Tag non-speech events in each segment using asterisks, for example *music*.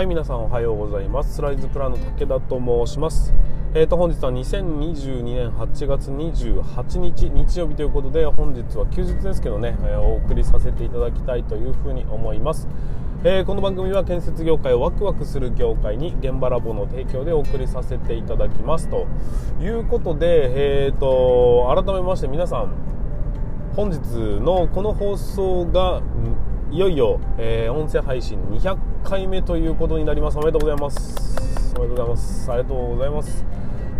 はい皆さんおはようございます。スライズプランの武田と申します。えーと本日は2022年8月28日日曜日ということで本日は休日ですけどね、えー、お送りさせていただきたいというふうに思います。えー、この番組は建設業界をワクワクする業界に現場ラボの提供でお送りさせていただきます。ということで、えーと、改めまして皆さん本日のこの放送がいよいよ、えー、音声配信200回目ということになります。おめでとうございます。おめでとうございます。ありがとうございます。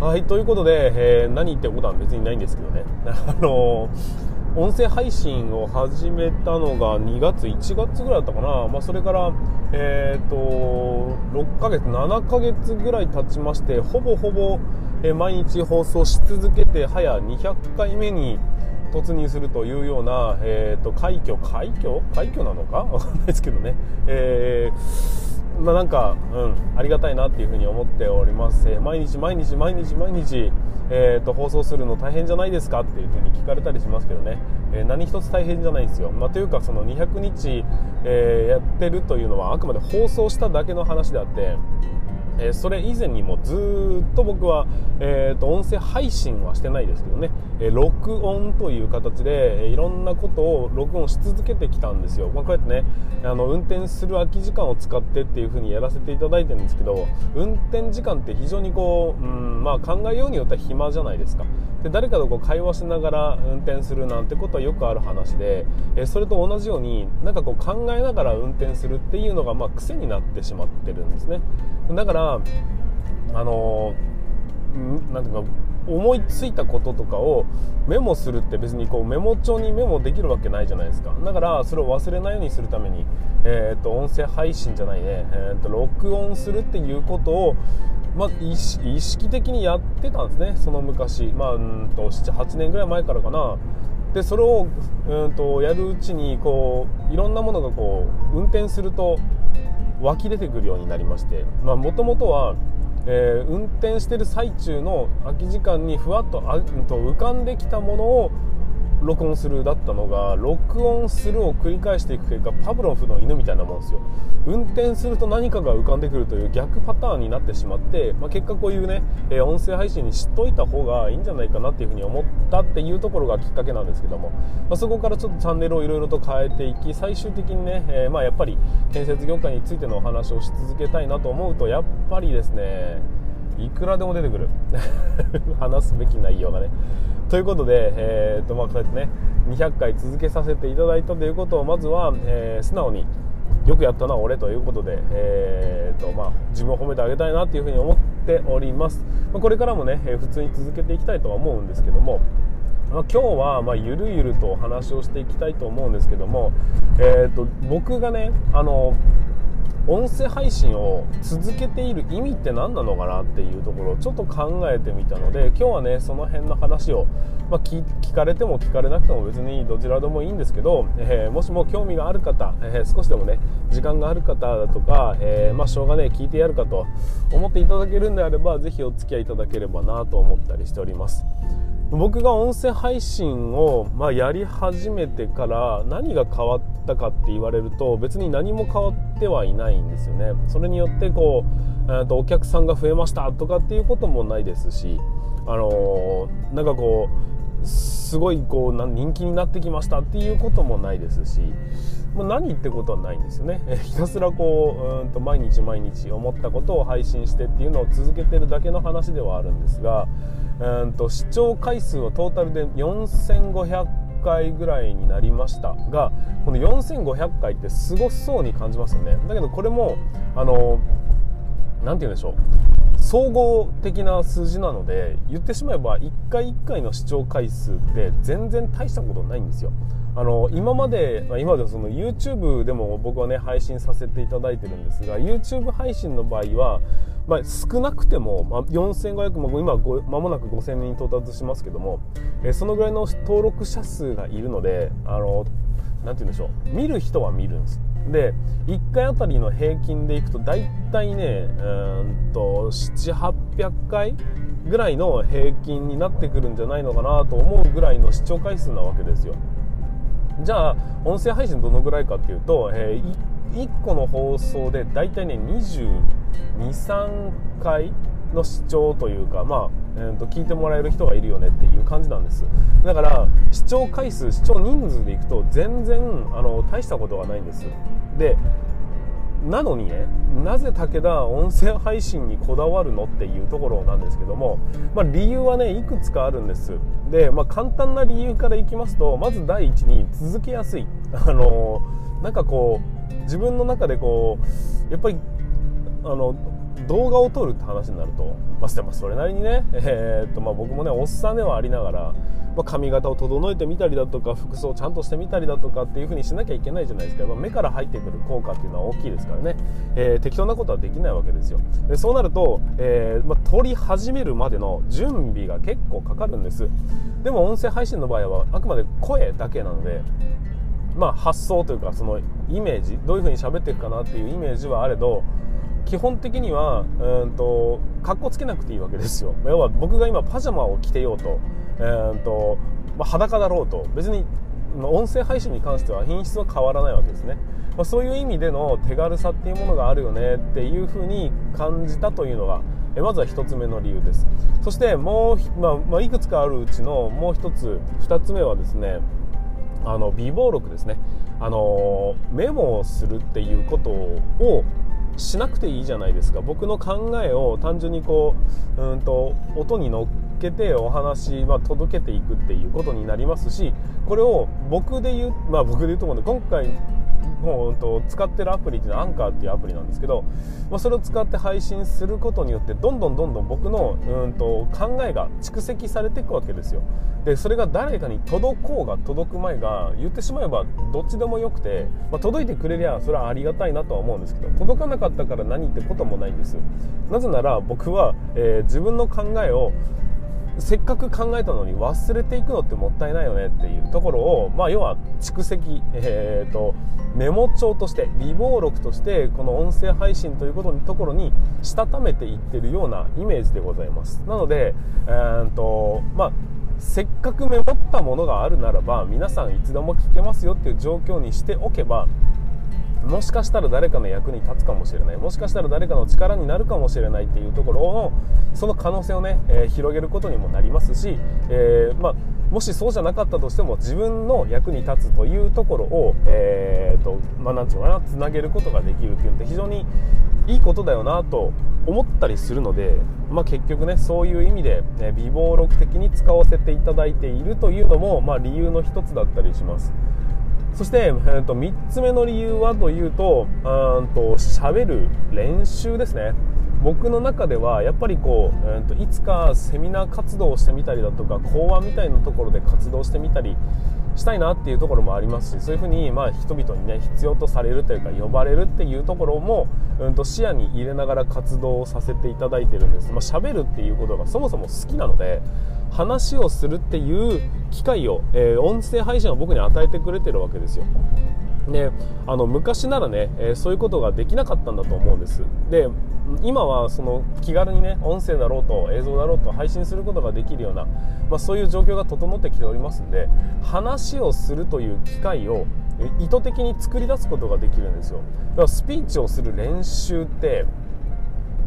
はいということで、えー、何言ってることは別にないんですけどね。*laughs* あのー音声配信を始めたのが2月1月ぐらいだったかな、まあ、それから、えーと、6ヶ月7ヶ月ぐらい経ちましてほぼほぼ、え毎日放送し続けて早200回目に突入するというような、えーと、快挙快挙？快挙なのか？*laughs* わかんないですけどね、えー、まあ、なんか、うん、ありがたいなっていうふうに思っております、えー、毎日毎日毎日毎日えーと、放送するの大変じゃないですかっていうふうに聞かれたりしますけどね、えー、何一つ大変じゃないんですよ、まあ、というかその200日、え、やってるというのはあくまで放送しただけの話であってえそれ以前にもずっと僕は、えーと、音声配信はしてないですけどね、え録音という形で、えいろんなことを録音し続けてきたんですよ、まあ、こうやってねあの運転する空き時間を使ってっていう風にやらせていただいてるんですけど運転時間って非常にこう、うんまあ、考えようによっては暇じゃないですか。で誰かとこう会話しながら運転するなんてことはよくある話で、えそれと同じようになんかこう考えながら運転するっていうのがまあ癖になってしまってるんですね。だからあのなんていうか思いついたこととかをメモするって別にこうメモ帳にメモできるわけないじゃないですか。だからそれを忘れないようにするために、えー、と音声配信じゃないね、えー、と録音するっていうことを、まあ、意識的にやってたんですね。その昔、まあ、うんと78年ぐらい前からかな。でそれをうんとやるうちにこういろんなものがこう運転すると湧き出てくるようになりましてもともとは、えー、運転してる最中の空き時間にふわっとあと浮かんできたものを録音するだったのが録音するを繰り返していく結果パブロフの犬みたいなもんですよ。運転すると何かが浮かんでくるという逆パターンになってしまって、まあ、結果こういうね、え、音声配信に知っといた方がいいんじゃないかなっていうふうに思ったっていうところがきっかけなんですけども、まあ、そこからちょっとチャンネルをいろいろと変えていき最終的にね、えー、まあやっぱり建設業界についてのお話をし続けたいなと思うとやっぱりですねいくらでも出てくる。*laughs* 話すべき内容がね。ということで、えーとまあ、こうやってね200回続けさせていただいたということをまずは、えー、素直によくやったな俺ということで、えーとまあ、自分を褒めてあげたいなというふうに思っております、まあ、これからもね、えー、普通に続けていきたいとは思うんですけどもまあ、今日はまゆるゆるとお話をしていきたいと思うんですけども、えーと僕がねあの音声配信を続けている意味って何なのかなっていうところをちょっと考えてみたので今日はねその辺の話を、まあ、聞かれても聞かれなくても別にどちらでもいいんですけど、えー、もしも興味がある方、えー、少しでもね時間がある方だとか、えー、まあ、しょうがね聞いてやるかと思っていただけるんであれば是非お付き合いいただければなと思ったりしております。僕が音声配信を、まあ、やり始めてから何が変わったかって言われると別に何も変わってはいないんですよね。それによってこう、えー、とお客さんが増えましたとかっていうこともないですしあのー、なんかこうすごいこう人気になってきましたっていうこともないですしもう何ってことはないんですよね。*laughs* ひたすらこううんと毎日毎日思ったことを配信してっていうのを続けてるだけの話ではあるんですがうんと視聴回数はトータルで4500回ぐらいになりましたがこの4500回ってすごそうに感じますよね。だけどこれもあの何て言うんでしょう。総合的な数字なので言ってしまえば1回1回の視聴回数って全然大したことないんですよ。あの今まで、まあ、今までその YouTube でも僕はね配信させていただいてるんですが YouTube 配信の場合はまあ、少なくても、まあ、4500も今まもなく5000人到達しますけども、え、そのぐらいの登録者数がいるのであのなて言うんでしょう。見る人は見るんです。で1回あたりの平均でいくと大体ねうんと7800回ぐらいの平均になってくるんじゃないのかなと思うぐらいの視聴回数なわけですよ。じゃあ音声配信どのぐらいかっていうと、えー、1個の放送で大体ね223回の視聴というか、まあえー、と聞いてもらえる人がいるよねっていう感じなんです。だから視聴回数視聴人数でいくと全然あの大したことはないんです。でなのにねなぜ武田音声配信にこだわるのっていうところなんですけども、まあ、理由はねいくつかあるんです。で、まあ、簡単な理由からいきますとまず第一に続けやすい。あのなんかこう自分の中でこうやっぱりあの動画を撮るって話になると、まあ、それなりにね、*laughs* えー、っとまあ、僕もねおっさんではありながら、まあ、髪型を整えてみたりだとか服装をちゃんとしてみたりだとかっていう風にしなきゃいけないじゃないですか、まあ、目から入ってくる効果っていうのは大きいですからね、えー、適当なことはできないわけですよ。でそうなると、えー、ま撮り始めるまでの準備が結構かかるんです。でも音声配信の場合はあくまで声だけなのでまあ、発想というかそのイメージどういう風に喋っていくかなっていうイメージはあれど基本的にはうんと格好つけなくていいわけですよ。要は僕が今パジャマを着てようと,、えーとまあ、裸だろうと。別に音声配信に関しては品質は変わらないわけですね、まあ、そういう意味での手軽さっていうものがあるよねっていうふうに感じたというのがまずは1つ目の理由です。そしてもう、まあ、まあ、いくつかあるうちのもう1つ2つ目はですねあの備忘録ですね。あのメモをするっていうことをしなくていいじゃないですか。僕の考えを単純にこううんと音に乗っけてお話、まあ、届けていくっていうことになりますしこれを僕で言うまあ僕で言うと思うんで今回もうと使ってるアプリっていうのはアンカーっていうアプリなんですけど、まあ、それを使って配信することによってどんどんどんどん僕のうんと考えが蓄積されていくわけですよ。でそれが誰かに届こうが届く前が言ってしまえばどっちでもよくて、まあ、届いてくれりゃそれはありがたいなとは思うんですけど届かなかったから何ってこともないんです。なぜなら僕は、えー、自分の考えをせっかく考えたのに忘れていくのってもったいないよねっていうところを、まあ、要は蓄積、えーと、メモ帳として備忘録としてこの音声配信ということのところにしたためていってるようなイメージでございます。なので、えーとまあ、せっかくメモったものがあるならば皆さんいつでも聞けますよっていう状況にしておけばもしかしたら誰かの役に立つかもしれないもしかしたら誰かの力になるかもしれないっていうところのその可能性をね、えー、広げることにもなりますし、えー、まあ、もしそうじゃなかったとしても自分の役に立つというところを、えーとまあ、なんていうのかなつなげることができるっていうのって非常にいいことだよなと思ったりするので、まあ、結局ねそういう意味で、ね、備忘録的に使わせていただいているというのも、まあ、理由の一つだったりします。そして、えー、と3つ目の理由はというと喋る練習ですね。僕の中ではやっぱりこう、えーと、いつかセミナー活動をしてみたりだとか講話みたいなところで活動してみたりしたいなっていうところもありますしそういうふうに、まあ、人々にね必要とされるというか呼ばれるっていうところも、うん、と視野に入れながら活動をさせていただいてるんです、まあ、喋るっていうことがそもそも好きなので話をするっていう機会を、えー、音声配信は僕に与えてくれてるわけですよ。ねあの昔ならね、えー、そういうことができなかったんだと思うんです。で今はその気軽にね音声だろうと映像だろうと配信することができるような、まあ、そういう状況が整ってきておりますんで話をするという機会を意図的に作り出すことができるんですよ。だからスピーチをする練習って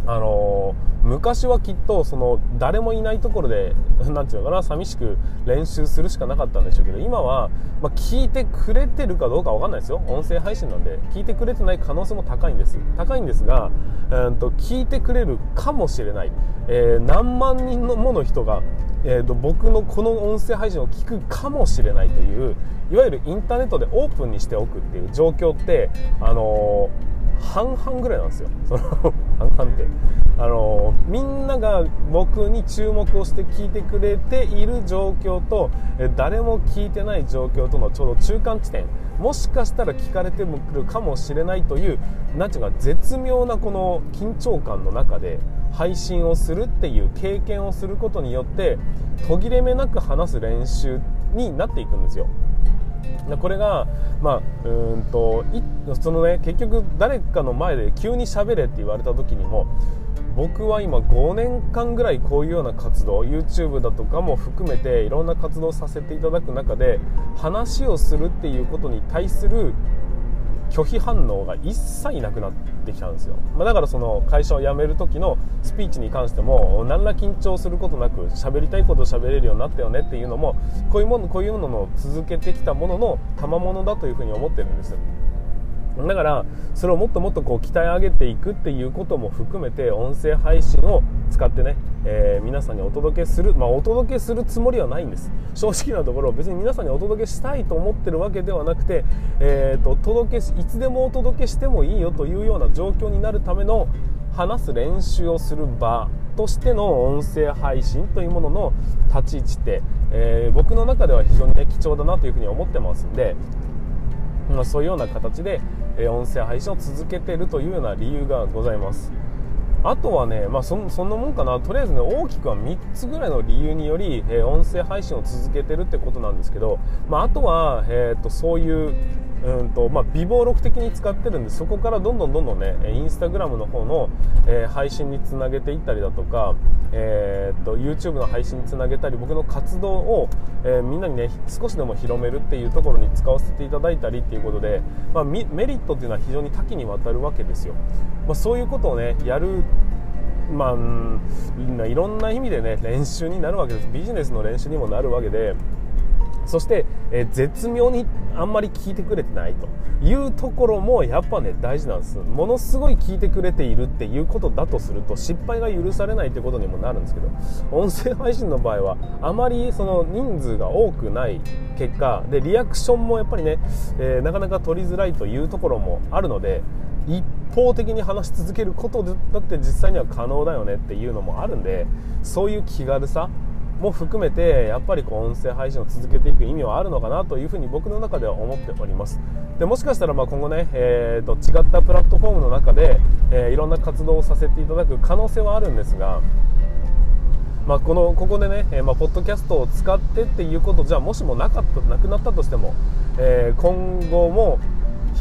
あの、昔はきっとその誰もいないところで *laughs* 何て言うのかな寂しく練習するしかなかったんでしょうけど今は、まあ、聞いてくれてるかどうか分かんないですよ。音声配信なんで聞いてくれてない可能性も高いんです。高いんですが、えーと、聞いてくれるかもしれない、えー、何万人のもの人が、えーと僕のこの音声配信を聞くかもしれないといういわゆるインターネットでオープンにしておくっていう状況ってあのー半々ぐらいなんですよ。その *laughs* 半々って。あのみんなが僕に注目をして聞いてくれている状況と誰も聞いてない状況とのちょうど中間地点。もしかしたら聞かれてくるかもしれないという何ていうか絶妙なこの緊張感の中で配信をするっていう経験をすることによって途切れ目なく話す練習になっていくんですよ。これが、まあ、うんとそのね結局誰かの前で急に喋れって言われた時にも僕は今5年間ぐらいこういうような活動 YouTube だとかも含めていろんな活動させていただく中で話をするっていうことに対する拒否反応が一切なくなってきたんですよ、まあ、だからその会社を辞める時のスピーチに関しても何ら緊張することなく喋りたいことを喋れるようになったよねっていうのもこういうものこういうのの続けてきたものの賜物だというふうに思ってるんですだからそれをもっともっとこう鍛え上げていくっていうことも含めて音声配信を使ってね、えー、皆さんにお届けするまあお届けするつもりはないんです。正直なところ別に皆さんにお届けしたいと思ってるわけではなくて、えーと、届けいつでもお届けしてもいいよというような状況になるための話す練習をする場としての音声配信というものの立ち位置って、えー、僕の中では非常に、ね、貴重だなというふうに思ってますんで、まあ、そういうような形で、え音声配信を続けているというような理由がございます。あとはね、まあそ、そんなもんかな。とりあえずね大きくは3つぐらいの理由により、え音声配信を続けてるってことなんですけど、まあ、あとは、えーとそういううんとまあ、微暴録的に使ってるんでそこからどんどんどんどんねインスタグラムの方の、えー、配信につなげていったりだとか、えー、と YouTube の配信につなげたり僕の活動を、えー、みんなにね少しでも広めるっていうところに使わせていただいたりっていうことで、まあ、メリットっていうのは非常に多岐にわたるわけですよ、まあ、そういうことをねやるまあ、いろんな意味でね練習になるわけです。ビジネスの練習にもなるわけでそして、え、絶妙にあんまり聞いてくれてないというところもやっぱね大事なんです。ものすごい聞いてくれているっていうことだとすると失敗が許されないってことにもなるんですけど音声配信の場合はあまりその人数が多くない結果でリアクションもやっぱりね、えー、なかなか取りづらいというところもあるので一方的に話し続けることだって実際には可能だよねっていうのもあるんでそういう気軽さも含めてやっぱりこう音声配信を続けていく意味はあるのかなというふうに僕の中では思っております。でもしかしたらまあ今後ね、えー、と違ったプラットフォームの中で、えー、いろんな活動をさせていただく可能性はあるんですがまあ、このここでね、えー、まあ、ポッドキャストを使ってっていうことじゃもしもなかったなくなったとしても、えー、今後も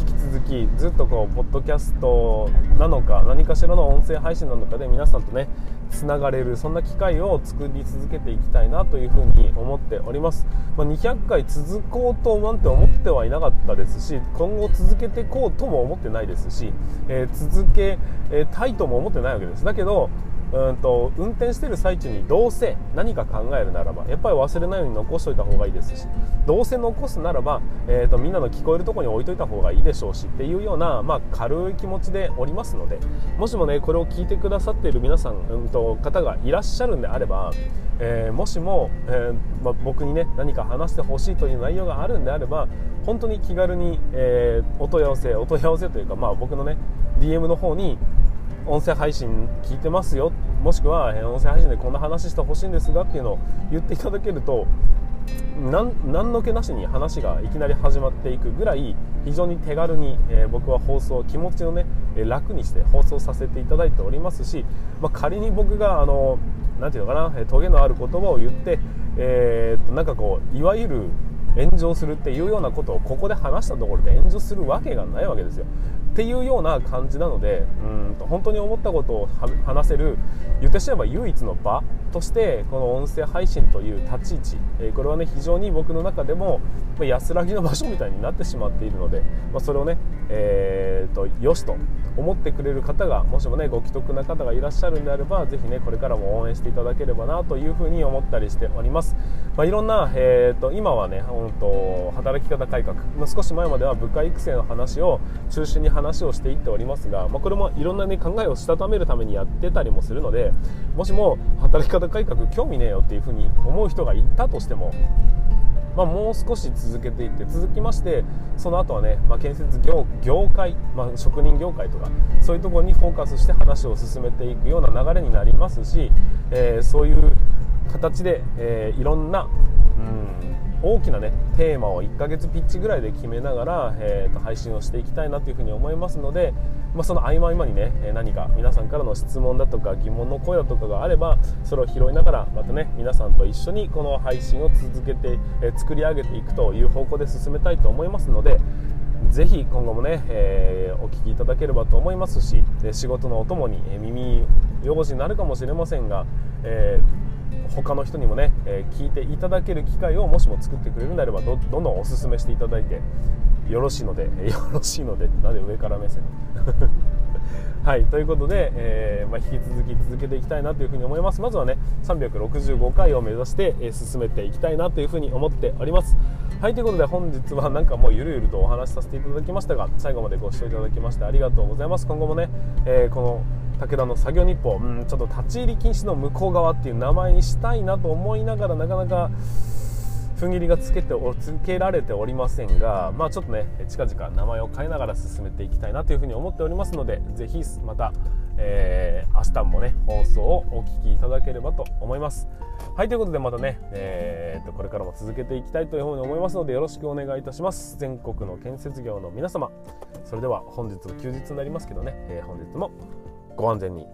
引き続きずっとこうポッドキャストなのか何かしらの音声配信なのかで皆さんとねつながれるそんな機会を作り続けていきたいなというふうに思っております、まあ、200回続こうとなんて思ってはいなかったですし今後続けていこうとも思ってないですし、えー、続けたいとも思ってないわけです。だけどうんと運転してる最中にどうせ何か考えるならばやっぱり忘れないように残しておいた方がいいですしどうせ残すならば、えーと、みんなの聞こえるところに置いといた方がいいでしょうしっていうような、まあ、軽い気持ちでおりますのでもしもねこれを聞いてくださっている皆さん、うんと、方がいらっしゃるんであれば、えー、もしも、えー、まあ、僕にね何か話してほしいという内容があるんであれば本当に気軽に、えー、お問い合わせお問い合わせというか、まあ、僕のね DM の方に音声配信聞いてますよ。もしくは音声配信でこんな話してほしいんですがっていうのを言っていただけると何の気なしに話がいきなり始まっていくぐらい非常に手軽に、えー、僕は放送気持ちをね楽にして放送させていただいておりますし、まあ、仮に僕があのなていうのかなトゲのある言葉を言って、えー、っとなんかこういわゆる炎上するっていうようなことをここで話したところで炎上するわけがないわけですよ。っていうような感じなのでうんと本当に思ったことを話せる言ってしまえば唯一の場としてこの音声配信という立ち位置、えこれはね非常に僕の中でも安らぎの場所みたいになってしまっているので、まあ、それをね、えーと、よしと思ってくれる方がもしもねご既得な方がいらっしゃるんであればぜひねこれからも応援していただければなというふうに思ったりしております、まあ、いろんな、えーと、今はね本当働き方改革、まあ、少し前までは部下育成の話を中心に話をしていっておりますが、まあ、これもいろんな、ね、考えをしたためるためにやってたりもするのでもしも働き方改革興味ねえよっていうふうに思う人がいたとしてもまあ、もう少し続けていって続きましてその後はね、まあ、建設業業界、まあ、職人業界とかそういうところにフォーカスして話を進めていくような流れになりますし、えー、そういう形で、えー、いろんな、うん大きなねテーマを1ヶ月ピッチぐらいで決めながら、えーと、配信をしていきたいなというふうに思いますので、まあ、その合間合間にね何か皆さんからの質問だとか疑問の声だとかがあればそれを拾いながらまたね皆さんと一緒にこの配信を続けて、えー、作り上げていくという方向で進めたいと思いますのでぜひ今後もね、えー、お聞きいただければと思いますし仕事のお供に耳汚しになるかもしれませんが、えー他の人にもね、え、聞いていただける機会をもしも作ってくれるんであればどんどんおすすめしていただいてよろしいのでよろしいのでなんで上から目線？*laughs* はいということで、えー、まあ、引き続き続けていきたいなというふうに思います。まずはね365回を目指して、え進めていきたいなというふうに思っております。はいということで本日は *laughs* なんかもうゆるゆるとお話しさせていただきましたが最後までご視聴いただきましてありがとうございます。今後もね、えー、この武田の作業日報、うん、ちょっと立ち入り禁止の向こう側っていう名前にしたいなと思いながらなかなか踏ん切りがつけてつけられておりませんが、まあ、ちょっとね近々名前を変えながら進めていきたいなというふうに思っておりますのでぜひまた、えー、明日もね放送をお聴きいただければと思います。はいということでまたね、えー、とこれからも続けていきたいというふうに思いますのでよろしくお願いいたします。全国の建設業の皆様。それでは本日休日になりますけどね、えー、本日もご安全に。